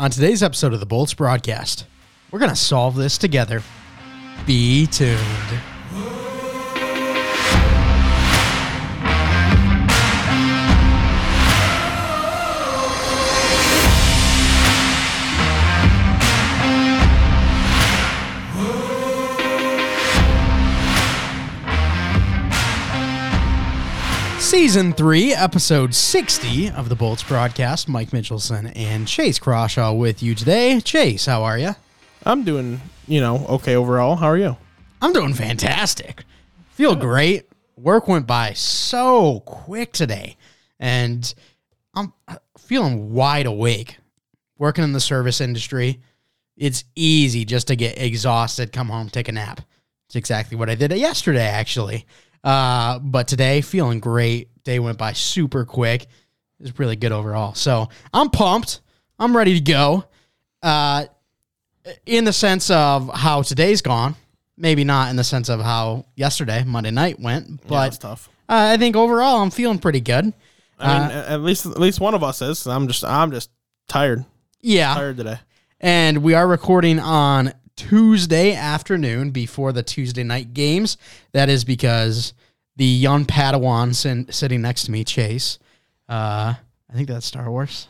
On today's episode of the Bolts broadcast, we're going to solve this together. Be tuned. Season 3, Episode 60 of the Bolts broadcast. Mike Mitchelson and Chase Crawshaw with you today. Chase, how are you? I'm doing, you know, okay overall. How are you? I'm doing fantastic. Feel great. Work went by so quick today, and I'm uh, feeling wide awake. Working in the service industry, it's easy just to get exhausted, come home, take a nap. It's exactly what I did yesterday, actually. Uh, but today, feeling great. Day went by super quick. It was really good overall. So I'm pumped. I'm ready to go. Uh, in the sense of how today's gone, maybe not in the sense of how yesterday, Monday night went, Yeah, but it's tough. uh, I think overall I'm feeling pretty good. I mean, Uh, at least at least one of us is. I'm just I'm just tired. Yeah. Tired today. And we are recording on Tuesday afternoon before the Tuesday night games. That is because the young Padawan sin- sitting next to me, Chase, uh, I think that's Star Wars.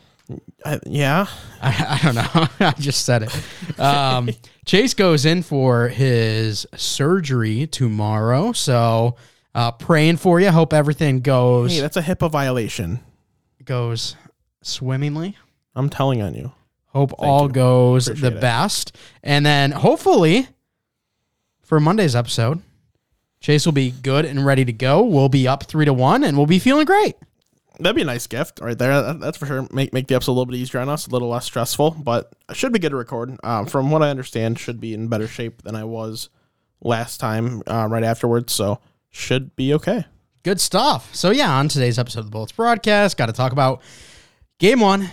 I, yeah. I, I don't know. I just said it. Um, Chase goes in for his surgery tomorrow. So uh, praying for you. Hope everything goes Hey, that's a HIPAA violation. goes swimmingly. I'm telling on you. Hope all you. goes Appreciate the it. best. And then hopefully for Monday's episode, Chase will be good and ready to go. We'll be up three to one and we'll be feeling great. That'd be a nice gift right there. That's for sure. Make make the episode a little bit easier on us, a little less stressful, but it should be good to record. Um, from what I understand, should be in better shape than I was last time. Uh, right afterwards, so should be okay. Good stuff. So yeah, on today's episode of the Bolts broadcast, got to talk about game one.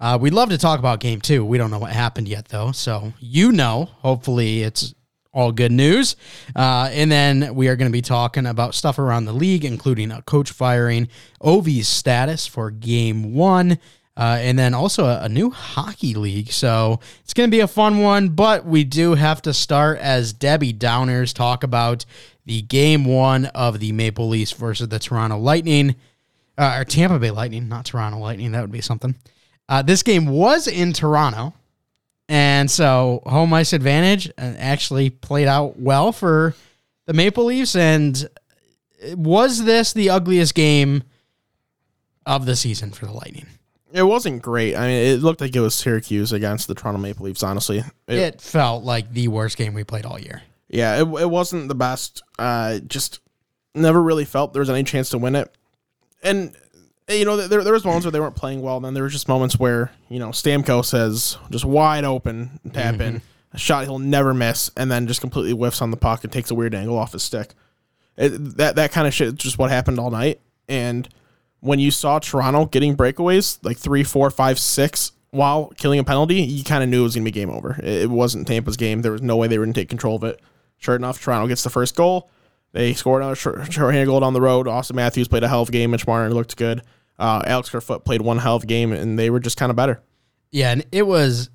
Uh, we'd love to talk about game two. We don't know what happened yet, though. So you know, hopefully it's all good news. Uh, and then we are going to be talking about stuff around the league, including a coach firing, Ovi's status for game one. Uh, and then also a, a new hockey league. So it's going to be a fun one, but we do have to start as Debbie Downers talk about the game one of the Maple Leafs versus the Toronto Lightning, uh, or Tampa Bay Lightning, not Toronto Lightning. That would be something. Uh, this game was in Toronto, and so home ice advantage uh, actually played out well for the Maple Leafs. And was this the ugliest game of the season for the Lightning? It wasn't great. I mean, it looked like it was Syracuse against the Toronto Maple Leafs. Honestly, It- It felt like the worst game we played all year. Yeah, it, it wasn't the best. Uh, just never really felt there was any chance to win it. And Eh, you know, there there was moments where they weren't playing well. And then there was just moments where you know Stamkos says just wide open tap in mm-hmm. a shot he'll never miss, and then just completely whiffs on the puck and takes a weird angle off his stick. It, that that kind of shit is just what happened all night. And when you saw Toronto getting breakaways like three, four, five, six while killing a penalty, you kind of knew it was gonna be game over. It, it wasn't Tampa's game. There was no way they were gonna take control of it. Sure enough, Toronto gets the first goal. They scored another short, shorthanded goal down the road. Auston Matthews played a hell of a game. Mitch Marner looked good. Uh, Alex Kerfoot played one hell of a game, and they were just kind of better. Yeah, and it was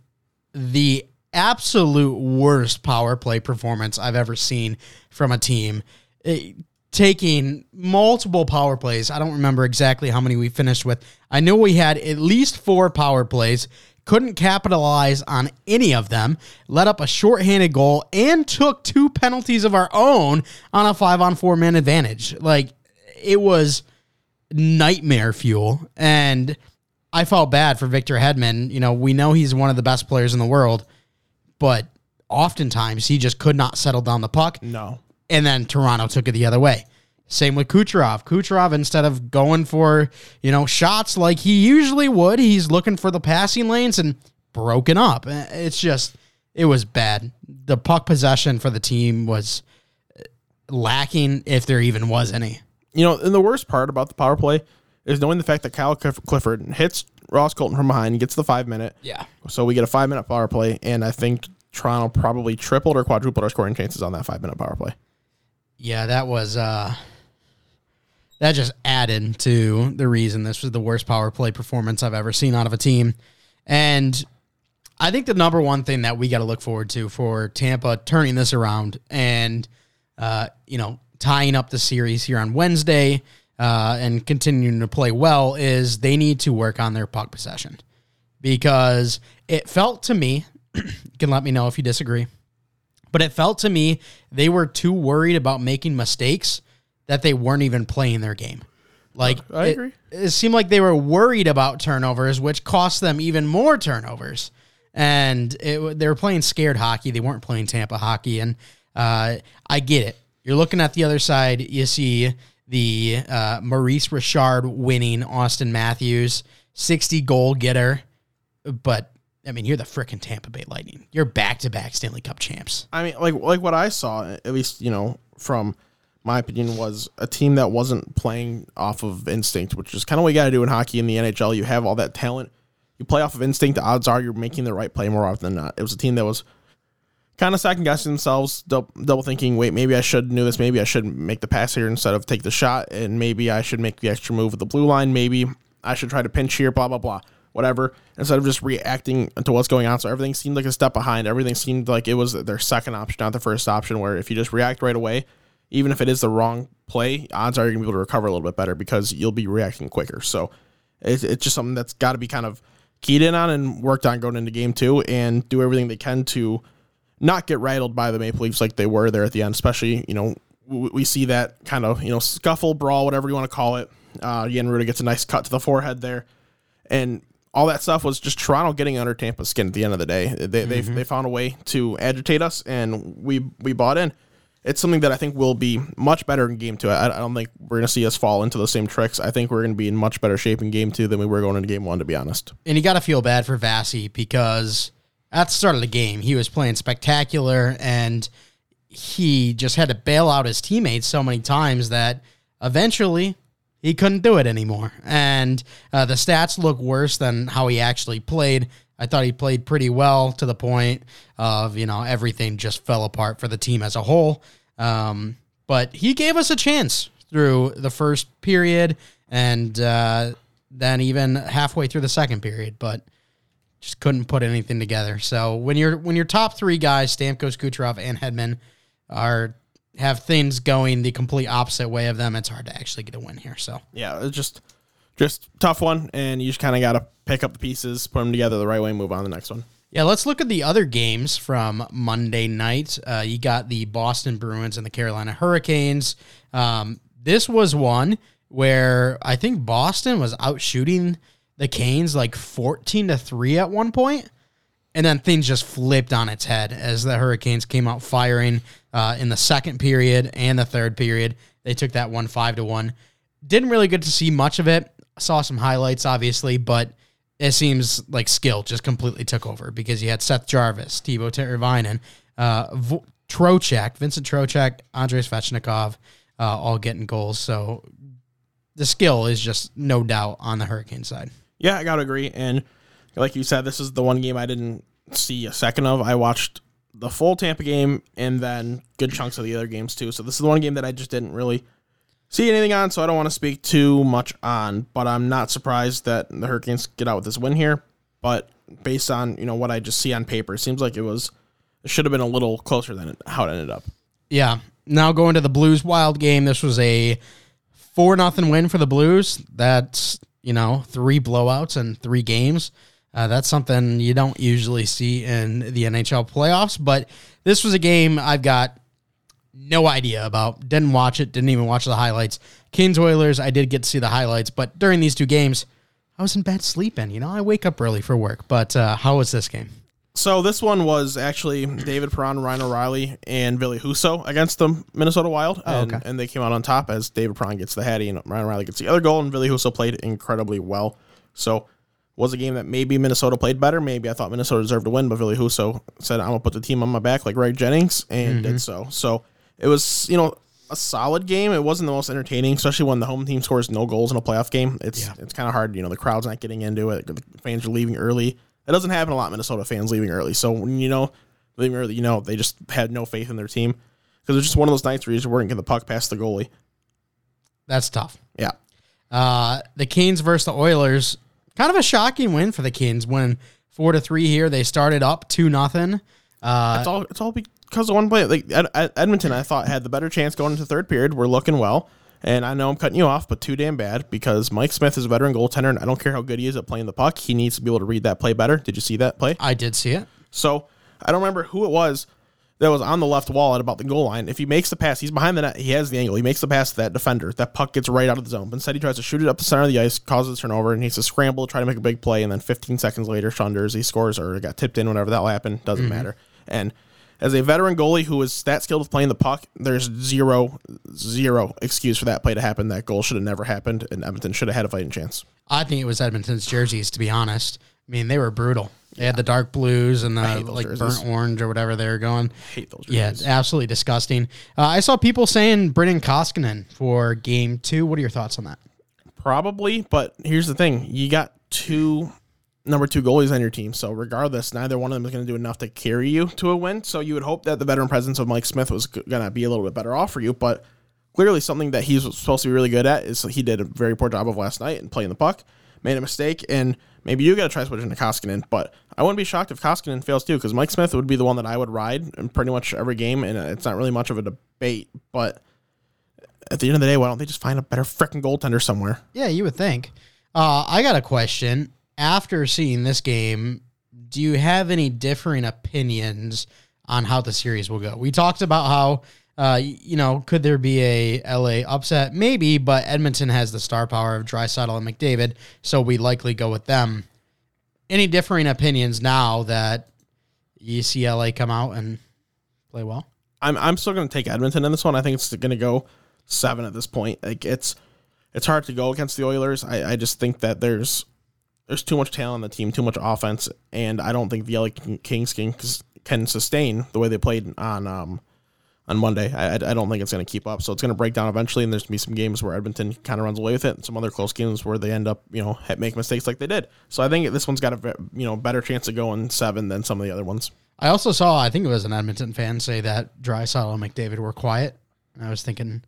the absolute worst power play performance I've ever seen from a team. Eh, taking multiple power plays. I don't remember exactly how many we finished with. I know we had at least four power plays. Couldn't capitalize on any of them. Let up a shorthanded goal and took two penalties of our own on a five on four man advantage. Like it was nightmare fuel. And I felt bad for Victor Hedman. You know, we know he's one of the best players in the world, but oftentimes he just could not settle down the puck. No, And then Toronto took it the other way. Same with Kucherov. Kucherov, instead of going for, you know, shots like he usually would, he's looking for the passing lanes and broken up. Eh, It's just, it was bad. The puck possession for the team was lacking, if there even was any. You know, and the worst part about the power play is knowing the fact that Kyle Cliff- Clifford hits Ross Colton from behind, and gets the five minute. Yeah. So we get a five minute power play, and I think Toronto probably tripled or quadrupled our scoring chances on that five minute power play. Yeah, that was uh that just added to the reason this was the worst power play performance I've ever seen out of a team. And I think the number one thing that we got to look forward to for Tampa turning this around and, uh, you know, tying up the series here on Wednesday uh, and continuing to play well is they need to work on their puck possession because it felt to me, you can let me know if you disagree, but it felt to me they were too worried about making mistakes that they weren't even playing their game. Like I it- agree. It, seemed like they were worried about turnovers, which cost them even more turnovers. And it, they were playing scared hockey. They weren't playing Tampa hockey. And uh, I get it. You're looking at the other side. You see the uh, Maurice Richard winning Auston Matthews, 60 goal getter. But I mean, you're the freaking Tampa Bay Lightning. You're back to back Stanley Cup champs. I mean, like like what I saw, at least you know from my opinion, was a team that wasn't playing off of instinct, which is kind of what you got to do in hockey in the NHL. You have all that talent, you play off of instinct. The odds are you're making the right play more often than not. It was a team that was kind of second guessing themselves, dou- double thinking. Wait, maybe I should do this. Maybe I should make the pass here instead of take the shot, and maybe I should make the extra move with the blue line. Maybe I should try to pinch here. Blah blah blah. Whatever. Instead of just reacting to what's going on, so everything seemed like a step behind. Everything seemed like it was their second option, not the first option. Where if you just react right away, even if it is the wrong play, odds are you're gonna be able to recover a little bit better because you'll be reacting quicker. So it's, it's just something that's got to be kind of keyed in on and worked on going into game two, and do everything they can to not get rattled by the Maple Leafs like they were there at the end. Especially, you know, we, we see that kind of you know scuffle, brawl, whatever you want to call it. Uh, Jan Rutta gets a nice cut to the forehead there, and all that stuff was just Toronto getting under Tampa's skin at the end of the day. They they, they found a way to agitate us, and we we bought in. It's something that I think will be much better in game two. I, I don't think we're going to see us fall into the same tricks. I think we're going to be in much better shape in game two than we were going into game one, to be honest. And you got to feel bad for Vassy because at the start of the game, he was playing spectacular and he just had to bail out his teammates so many times that eventually he couldn't do it anymore. And uh, the stats look worse than how he actually played. I thought he played pretty well to the point of, you know, everything just fell apart for the team as a whole. Um, but he gave us a chance through the first period and uh, then even halfway through the second period. But just couldn't put anything together. So when you're when your top three guys, Stamkos, Kucherov, and Hedman, are have things going the complete opposite way of them, it's hard to actually get a win here. So Yeah, it's just just tough one, and you just kind of got to pick up the pieces, put them together the right way, and move on to the next one. yeah, let's look at the other games from Monday night. Uh, you got the Boston Bruins and the Carolina Hurricanes. Um, this was one where I think Boston was out shooting the Canes like fourteen to three at one point. And then things just flipped on its head as the Hurricanes came out firing uh, in the second period and the third period. They took that one five to one. Didn't really get to see much of it. Saw some highlights, obviously, but it seems like skill just completely took over because you had Seth Jarvis, Teuvo Teravainen, uh, v- Trocheck, Vincent Trocheck, Andrei Svechnikov, uh, all getting goals. So the skill is just no doubt on the Hurricane side. Yeah, I gotta agree. And like you said, this is the one game I didn't see a second of. I watched the full Tampa game and then good chunks of the other games too. So this is the one game that I just didn't really see anything on. So I don't want to speak too much on. But I'm not surprised that the Hurricanes get out with this win here. But based on you know what I just see on paper, it seems like it was it should have been a little closer than it, how it ended up. Yeah. Now going to the Blues Wild game. This was a four nothing win for the Blues. That's you know three blowouts and three games. Uh, that's something you don't usually see in the NHL playoffs. But this was a game I've got no idea about. Didn't watch it. Didn't even watch the highlights. Kings Oilers. I did get to see the highlights, but during these two games, I was in bed sleeping. You know, I wake up early for work. But uh, how was this game? So this one was actually David Perron, Ryan O'Reilly, and Ville Husso against the Minnesota Wild, oh, and, okay. and they came out on top as David Perron gets the hattie and Ryan O'Reilly gets the other goal, and Ville Husso played incredibly well. So was a game that maybe Minnesota played better. Maybe I thought Minnesota deserved to win, but Ville Husso said, "I'm gonna put the team on my back like Greg Jennings," and did mm-hmm. so. So it was you know a solid game. It wasn't the most entertaining, especially when the home team scores no goals in a playoff game. It's it's kind of hard. You know the crowd's not getting into it. The fans are leaving early. That doesn't happen a lot. Minnesota fans leaving early. So when you know leaving early, you know they just had no faith in their team because it's just one of those nights where you just weren't getting the puck past the goalie. That's tough. Yeah. Uh, the Kings versus the Oilers. kind of a shocking win for the Kings when four to three here. They started up two nothing. Uh, It's all it's all because of one play. Like Ed, Ed- Edmonton, I thought had the better chance going into third period. We're looking well, and I know I'm cutting you off, but too damn bad because Mike Smith is a veteran goaltender, and I don't care how good he is at playing the puck. He needs to be able to read that play better. Did you see that play? I did see it. So I don't remember who it was that was on the left wall at about the goal line. If he makes the pass, he's behind the net. He has the angle. He makes the pass to that defender. That puck gets right out of the zone. But instead, he tries to shoot it up the center of the ice, causes a turnover, and he has to scramble to try to make a big play. And then 15 seconds later, Shunders, he scores or got tipped in, whatever that happened. Doesn't mm-hmm. matter. And as a veteran goalie who is that skilled with playing the puck, there's zero, zero excuse for that play to happen. That goal should have never happened, and Edmonton should have had a fighting chance. I think it was Edmonton's jerseys, to be honest. I mean, they were brutal. They had the dark blues and the like jerseys. burnt orange or whatever they were going. hate those Yeah, it's absolutely disgusting. Uh, I saw people saying Brennan Koskinen for game two. What are your thoughts on that? Probably, but here's the thing: you got two number two goalies on your team, so regardless, neither one of them is going to do enough to carry you to a win. So you would hope that the veteran presence of Mike Smith was going to be a little bit better off for you, but clearly something that he's supposed to be really good at is he did a very poor job of last night and playing the puck, made a mistake, and maybe you got to try switching to Koskinen. But I wouldn't be shocked if Koskinen fails too, because Mike Smith would be the one that I would ride in pretty much every game, and it's not really much of a debate, but. At the end of the day, why don't they just find a better freaking goaltender somewhere? Yeah, you would think. Uh, I got a question. After seeing this game, do you have any differing opinions on how the series will go? We talked about how, uh, you know, could there be a LA upset? Maybe, but Edmonton has the star power of Draisaitl and McDavid, so we likely go with them. Any differing opinions now that you see LA come out and play well? I'm I'm still going to take Edmonton in this one. I think it's going to go seven at this point. Like it's it's hard to go against the Oilers. I, I just think that there's there's too much talent on the team, too much offense, and I don't think the LA Kings can can sustain the way they played on um on Monday. I, I don't think it's going to keep up. So it's going to break down eventually, and there's going to be some games where Edmonton kind of runs away with it, and some other close games where they end up you know make mistakes like they did. So I think this one's got a you know better chance of going seven than some of the other ones. I also saw, I think it was an Edmonton fan say that Draisaitl and McDavid were quiet. And I was thinking,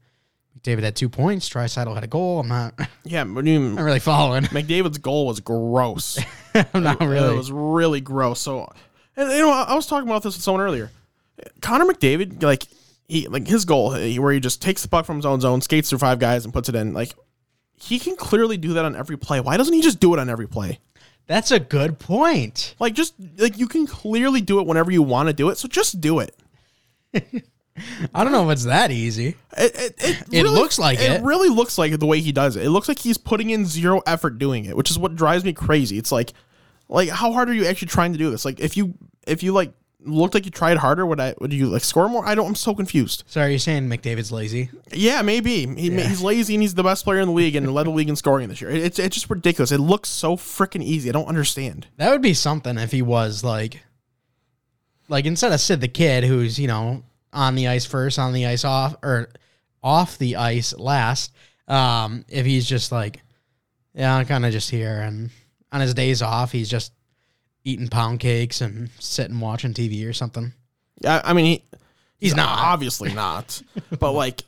McDavid had two points, Draisaitl had a goal. I'm not, Yeah, I'm Yeah, but you not really following. McDavid's goal was gross. I'm not really. It was really gross. So, and you know, I was talking about this with someone earlier. Connor McDavid, like he, like his goal, he- where he just takes the puck from his own zone, skates through five guys, and puts it in. Like he can clearly do that on every play. Why doesn't he just do it on every play? That's a good point. Like just like you can clearly do it whenever you want to do it. So just do it. I don't know if it's that easy. It, it, it, It really- looks like it. It really looks like it the way he does it. It looks like he's putting in zero effort doing it, which is what drives me crazy. It's like, like how hard are you actually trying to do this? Like if you if you like looked like you tried harder, would I would you like score more? I don't. I'm so confused. So are you saying McDavid's lazy? Yeah, maybe he, he's lazy and he's the best player in the league and led the league in scoring this year. It- It's it's just ridiculous. It looks so freaking easy. I don't understand. That would be something if he was like, like instead of Sid the Kid, who's, you know, on the ice first, on the ice off, or off the ice last, um, if he's just like, yeah, I'm kind of just here. And on his days off, he's just eating pound cakes and sitting watching TV or something. Yeah, I mean he, He's not. obviously not, but like.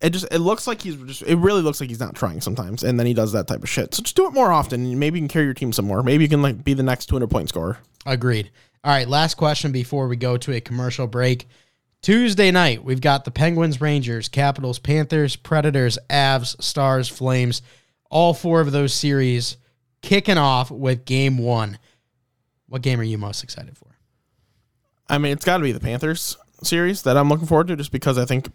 It just it looks like he's just it really looks like he's not trying sometimes, and then he does that type of shit. So just do it more often, and maybe you can carry your team some more. Maybe you can like be the next 200 point scorer. Agreed. All right, last question before we go to a commercial break. Tuesday night, we've got the Penguins, Rangers, Capitals, Panthers, Predators, Avs, Stars, Flames. All four of those series kicking off with game one. What game are you most excited for? I mean, it's got to be the Panthers series that I'm looking forward to, just because I think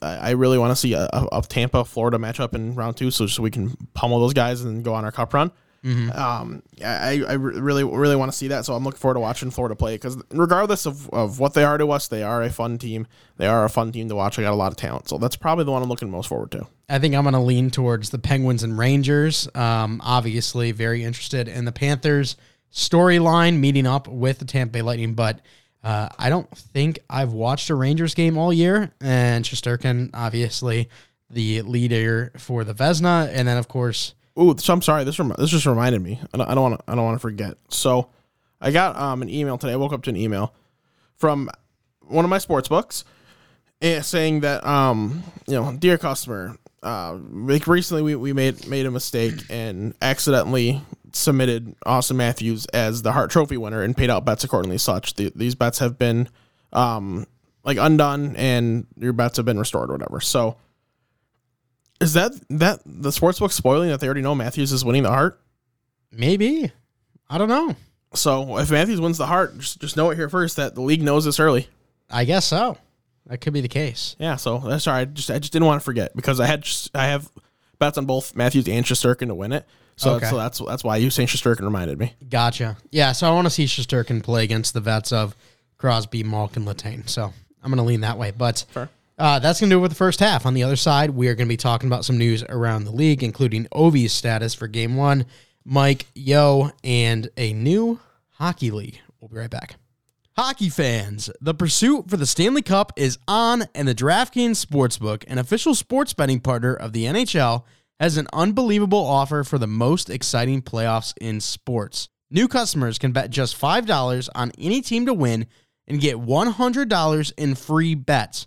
I really want to see a, a, Tampa Florida matchup in round two, so just we can pummel those guys and go on our cup run. Um, I, I really really want to see that, so I'm looking forward to watching Florida play because regardless of, of what they are to us, they are a fun team. They are a fun team to watch. I got a lot of talent, so that's probably the one I'm looking most forward to. I think I'm going to lean towards the Penguins and Rangers. Um, obviously, very interested in the Panthers storyline meeting up with the Tampa Bay Lightning, but uh, I don't think I've watched a Rangers game all year. And Shesterkin, obviously, the leader for the Vezina, and then of course, Ooh, so I'm sorry. This this just reminded me. I don't- want to. I don't want to forget. So, I got um an email today. I woke up to an email from one of my sports books, eh, saying that um you know, dear customer, uh, like recently we, we made made a mistake and accidentally submitted Auston Matthews as the Hart Trophy winner and paid out bets accordingly. Such the, these bets have been um, like undone, and your bets have been restored or whatever. So, is that that the sportsbook spoiling that they already know Matthews is winning the Hart? Maybe. I don't know. So if Matthews wins the Hart, just just know it here first that the league knows this early. I guess so. That could be the case. Yeah, so that's all right. I just I just didn't want to forget because I had just, I have bets on both Matthews and Shesterkin to win it. So, Okay. so that's that's why you saying Shesterkin reminded me. Gotcha. Yeah, so I want to see Shesterkin play against the vets of Crosby, Malk, and Letang. So I'm going to lean that way. But Fair. Uh, that's going to do it with the first half. On the other side, we are going to be talking about some news around the league, including Ovi's status for game one, Mike, Yeo, and a new hockey league. We'll be right back. Hockey fans, the pursuit for the Stanley Cup is on, and the DraftKings Sportsbook, an official sports betting partner of the NHL, has an unbelievable offer for the most exciting playoffs in sports. New customers can bet just $5 on any team to win and get $100 in free bets,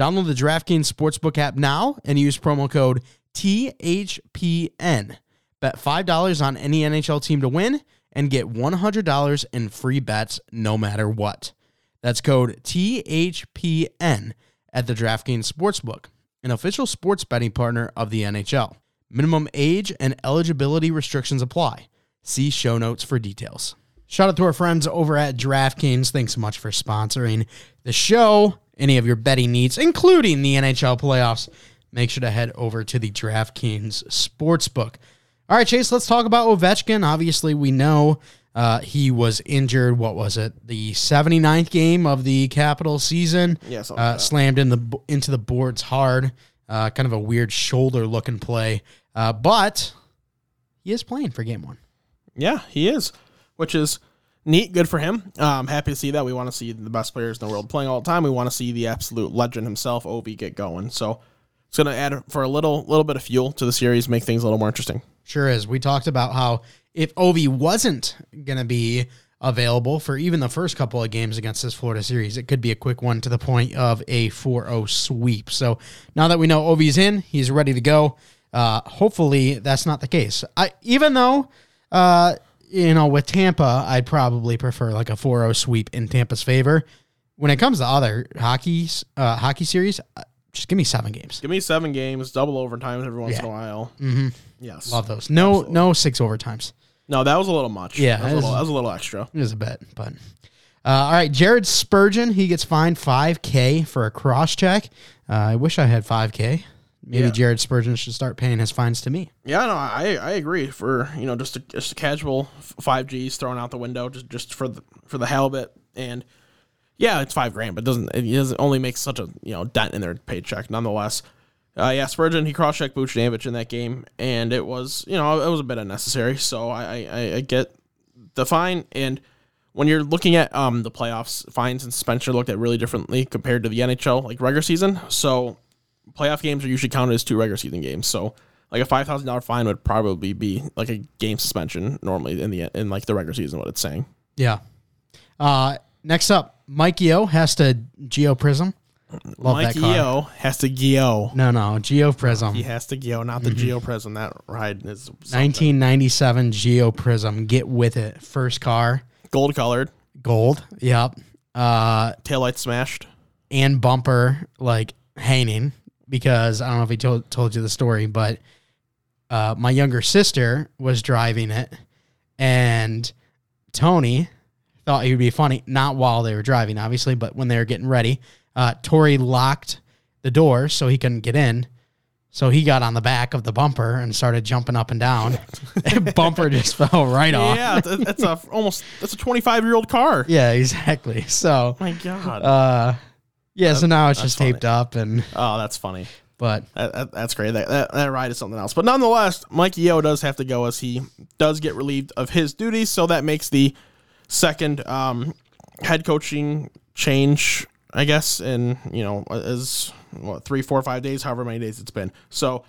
Download the DraftKings Sportsbook app now and use promo code THPN. Bet $5 on any NHL team to win and get $100 in free bets no matter what. That's code THPN at the DraftKings Sportsbook, an official sports betting partner of the NHL. Minimum age and eligibility restrictions apply. See show notes for details. Shout out to our friends over at DraftKings. Thanks so much for sponsoring the show. Any of your betting needs, including the NHL playoffs, make sure to head over to the DraftKings Sportsbook. All right, Chase, let's talk about Ovechkin. Obviously, we know uh, he was injured. What was it? The 79th game of the Capital season. Yeah, uh, slammed in the into the boards hard. Uh, kind of a weird shoulder looking play, uh, but he is playing for game one. Yeah, he is, which is neat. Good for him. Um, happy to see that. We want to see the best players in the world playing all the time. We want to see the absolute legend himself, Ovi, get going. So it's going to add for a little little bit of fuel to the series, make things a little more interesting. Sure is. We talked about how if Ovi wasn't going to be available for even the first couple of games against this Florida series, it could be a quick one to the point of a 4-0 sweep. So now that we know Ovi's in, he's ready to go. Uh, hopefully that's not the case. I even though uh, you know with Tampa, I'd probably prefer like a 4-0 sweep in Tampa's favor. When it comes to other hockey uh, hockey series, uh, just give me seven games. Give me seven games, double overtimes every once in a while. Mm-hmm. Yes. Love those. No, no six overtimes. No, that was a little much. Yeah, that was, a little, that was a little extra. It was a bet, but uh, all right. Jared Spurgeon, he gets fined five k for a cross check. Uh, I wish I had five k. Maybe Yeah. Jared Spurgeon should start paying his fines to me. Yeah, no, I I agree. For you know, just a, just a casual five Gs thrown out the window, just just for the for the hell of it and yeah, it's five grand, but it doesn't it doesn't only make such a you know dent in their paycheck nonetheless. Uh, yeah, Spurgeon he cross checked Buchnevich in that game, and it was you know it was a bit unnecessary. So I I, I get the fine, and when you're looking at um the playoffs, fines and suspension are looked at really differently compared to the NHL like regular season. So playoff games are usually counted as two regular season games. So like a five thousand dollar fine would probably be like a game suspension normally in the in like the regular season. What it's saying. Yeah. Uh, next up, Mike Yeo has to Geo Prism. Love Mike that car. Geo has to Geo. No, no, Geo Prism. He has to Geo, not the Geo Prism. That ride is something. 1997 Geo Prism. Get with it. First car, gold colored, gold. Yep. Uh, taillight smashed. and bumper like hanging because I don't know if he told told you the story, but uh, my younger sister was driving it, and Tony thought he would be funny, not while they were driving, obviously, but when they were getting ready. Uh, Tori locked the door so he couldn't get in. So he got on the back of the bumper and started jumping up and down. bumper just fell right off. Yeah, it's- that's a almost that's a twenty five year old car. Yeah, exactly. So, My God. uh, yeah, so now it's that's just taped up and oh, that's funny. But That, that- that's great. That, that that ride is something else. But nonetheless, Mike Yeo does have to go as he does get relieved of his duties. So that makes the second um, head coaching change, I guess, in you know as what three, four, five days, however many days it's been. So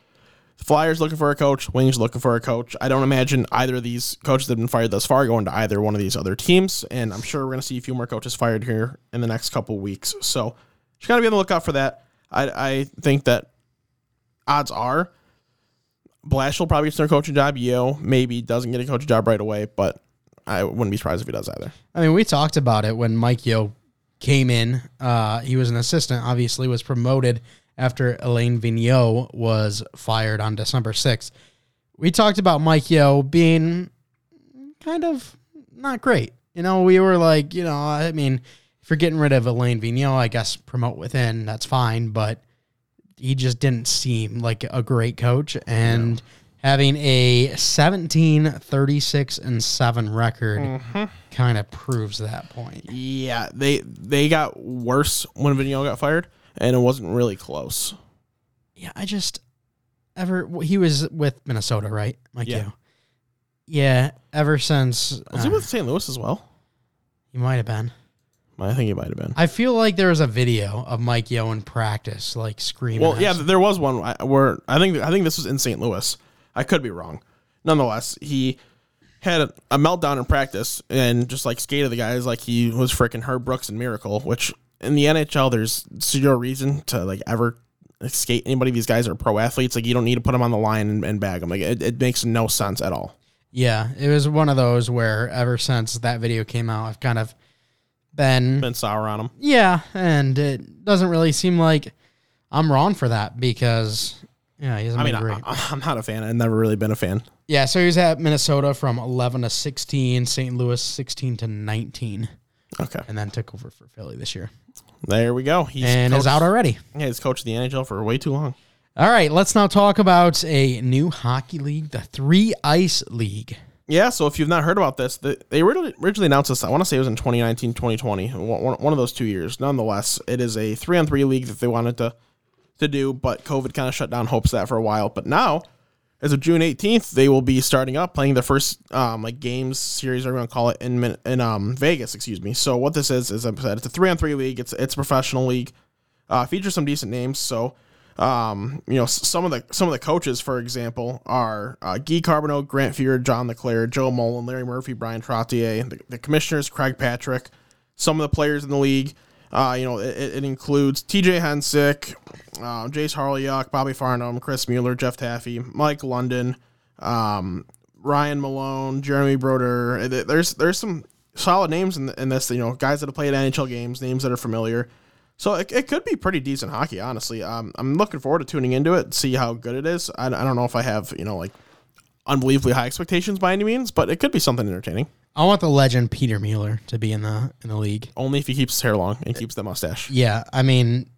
the Flyers looking for a coach, Wings looking for a coach. I don't imagine either of these coaches that have been fired thus far going to either one of these other teams, and I'm sure we're going to see a few more coaches fired here in the next couple weeks. So just gotta be on the lookout for that. I I think that odds are Blash will probably get their coaching job. Yeo maybe doesn't get a coaching job right away, but I wouldn't be surprised if he does either. I mean, we talked about it when Mike Yeo came in. Uh, he was an assistant, obviously, was promoted after Alain Vigneault was fired on December 6th. We talked about Mike Yeo being kind of not great. You know, we were like, you know, I mean, you're getting rid of Alain Vigneault, I guess promote within, that's fine, but he just didn't seem like a great coach. And having a 17, 36, and 7 record kind of proves that point. Yeah, they they got worse when Vigneault got fired, and it wasn't really close. Yeah, I just ever he was with Minnesota, right? Mike Yeah. Yeo. Yeah, ever since Was uh, he with St. Louis as well? he might have been. I think he might have been. I feel like there was a video of Mike Yeo in practice, like screaming. Well, yeah, there was one I- where I think I think this was in St. Louis. I could be wrong. Nonetheless, he had a, a meltdown in practice and just like skated the guys like he was freaking Herb Brooks and Miracle. Which in the NHL, there's zero reason to like ever skate anybody. These guys are pro athletes. Like you don't need to put them on the line and, and bag them. Like it, it makes no sense at all. yeah, it was one of those where ever since that video came out, I've kind of been Been sour on him. yeah, and it doesn't really seem like I'm wrong for that because yeah, he hasn't I mean, been great. I, I'm not a fan. I've never really been a fan. yeah, so he was at Minnesota from 11 to 16, St. Louis 16 to 19, Okay, and then took over for Philly this year there we go. He's and is out already. Yeah, he's coached the NHL for way too long. All right, let's now talk about a new hockey league, the Three Ice League. Yeah, so if you've not heard about this, they originally, announced this, I want to say it was in 2019, 2020, one, of those two years. Nonetheless, it is a three on three league that they wanted to, to do, but COVID kind of shut down hopes that for a while. But now, as of June 18th, they will be starting up playing their first um, like games series, or want to call it, in, in um, Vegas, excuse me. So what this is, is I said, it's a three on three league, it's, it's a professional league, uh, features some decent names. So um, you know, some of the some of the coaches, for example, are uh, Guy Carbonneau, Grant Fuhr, John LeClair, Joe Mullen, Larry Murphy, Bryan Trottier. The, the commissioners, Craig Patrick. Some of the players in the league, uh, you know, it, it includes T.J. Hensick, uh, Jace Harleyuk, Bobby Farnham, Chris Mueller, Jeff Taffy, Mike London, um, Ryan Malone, Jeremy Broder. There's there's some solid names in, in this. You know, guys that have played NHL games, names that are familiar. So it, it could be pretty decent hockey, honestly. Um, I'm looking forward to tuning into it, see how good it is. I, I don't know if I have you know like unbelievably high expectations by any means, but it could be something entertaining. I want the legend Peter Mueller to be in the in the league. Only if he keeps his hair long and keeps the mustache. Yeah, I mean,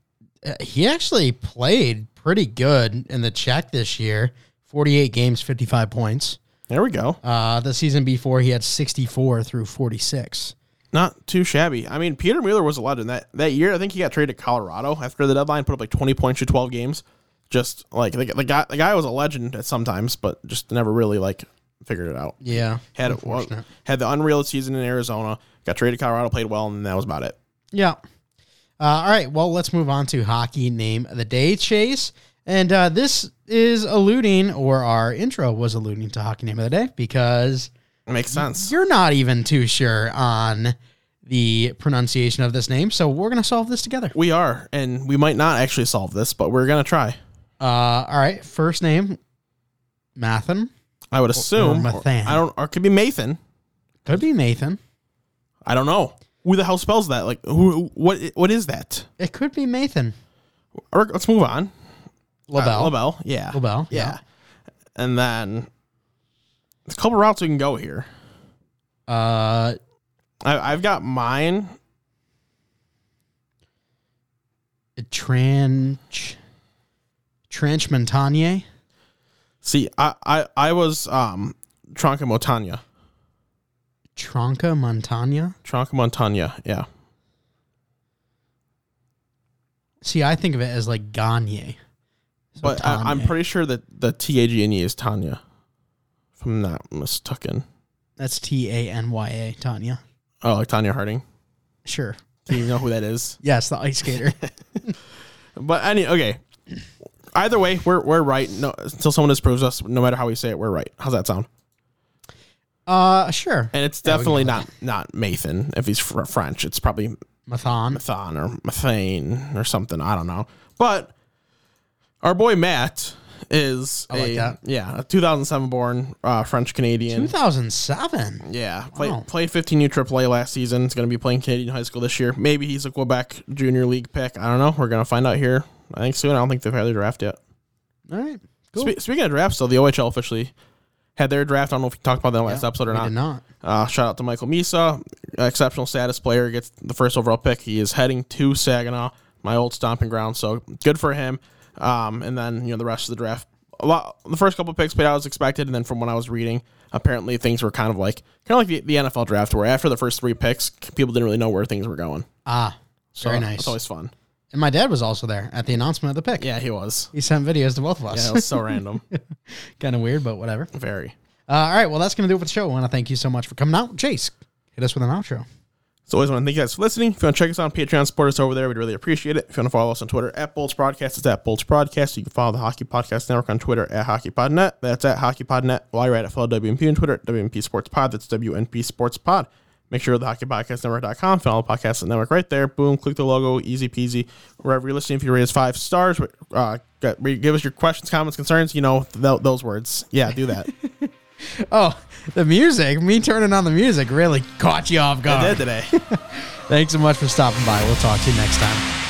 uh, he actually played pretty good in the Czech this year. 48 games, 55 points. There we go. Uh, the season before, he had 64 through 46. Not too shabby. I mean, Peter Mueller was a legend that that year. I think he got traded to Colorado after the deadline, put up like 20 points through 12 games. Just like the, the guy, the guy was a legend at sometimes, but just never really like figured it out. Yeah, Had unfortunate. had the unreal season in Arizona, got traded to Colorado, played well, and that was about it. Yeah. Uh, all right. Well, let's move on to hockey name of the day, Chase. And uh, this is alluding, or our intro was alluding to hockey name of the day because Makes sense. you're not even too sure on the pronunciation of this name. So we're going to solve this together. We are, and we might not actually solve this, but we're gonna try. Uh, all right. First name, Mathen. I would assume. Mathan. I don't. Or it could be Mathan. Could be Nathan. I don't know. Who the hell spells that? Like, who? What? What is that? It could be Mathan. Or let's move on. LaBelle. Uh, LaBelle. Yeah. LaBelle. Yeah. And then there's a couple routes we can go here. Uh, I, I've got mine. Tranch. Tranch Montagne. See, I, I, I was um Tronca Montagna. Tronca Montagna. Tronca Montagna. Yeah. See, I think of it as like Gagne. but I, I'm pretty sure that the T A G N E is Tanya. I'm not mistaken. That's T A N Y A, Tanya. Oh, like Tanya Harding. Sure. Do you know who that is? Yes, the ice skater. But any okay. Either way, we're we're right. No, until someone disproves us, no matter how we say it, we're right. How's that sound? uh, sure. And it's Yeah, we can definitely not not Mathan. If he's fr- French, it's probably Mathon. Mathon or Mathane or something. I don't know. But our boy Matt is I like a that. yeah, a 2007 born uh, French Canadian. 2007. Yeah, play, Wow. played 15U AAA last season. He's going to be playing Canadian high school this year. Maybe he's a Quebec Junior League pick. I don't know. We're going to find out here. I think soon. I don't think they've had their draft yet. All right. Cool. Spe- speaking of drafts, though, the OHL officially had their draft. I don't know if we talked about that in the last Yeah, episode or not. did not. Uh, shout out to Michael Misa, exceptional status player, gets the first overall pick. He is heading to Saginaw, my old stomping ground. So good for him. Um, and then you know the rest of the draft, a lot. The first couple picks played out as expected, and then from what I was reading, apparently things were kind of like kind of like the, the NFL draft, where after the first three picks, people didn't really know where things were going. Ah, So very It's nice. always fun. And my dad was also there at the announcement of the pick. Yeah, he was. He sent videos to both of us. Yeah, it was so random. kind of weird, but whatever. Very. Uh, all right. Well, that's going to do it for the show. I want to thank you so much for coming out. Chase, hit us with an outro. So always want to thank you guys for listening. If you want to check us out on Patreon, support us over there. We'd really appreciate it. If you want to follow us on Twitter at Bolts Broadcast, it's at Bolts Broadcast. You can follow the Hockey Podcast Network on Twitter at HockeyPodNet. That's at HockeyPodNet. While you're at it, follow WNP on Twitter at WNP Sports Pod. That's WNP Sports Pod. Make sure the hockeypodcastnetwork.com. Follow the podcast network right there. Boom, click the logo, easy peasy. Wherever you're listening, if you us five stars, uh, give us your questions, comments, concerns. You know th- those words. Yeah, do that. Oh, the music, me turning on the music really caught you off I guard. did today. Thanks so much for stopping by. We'll talk to you next time.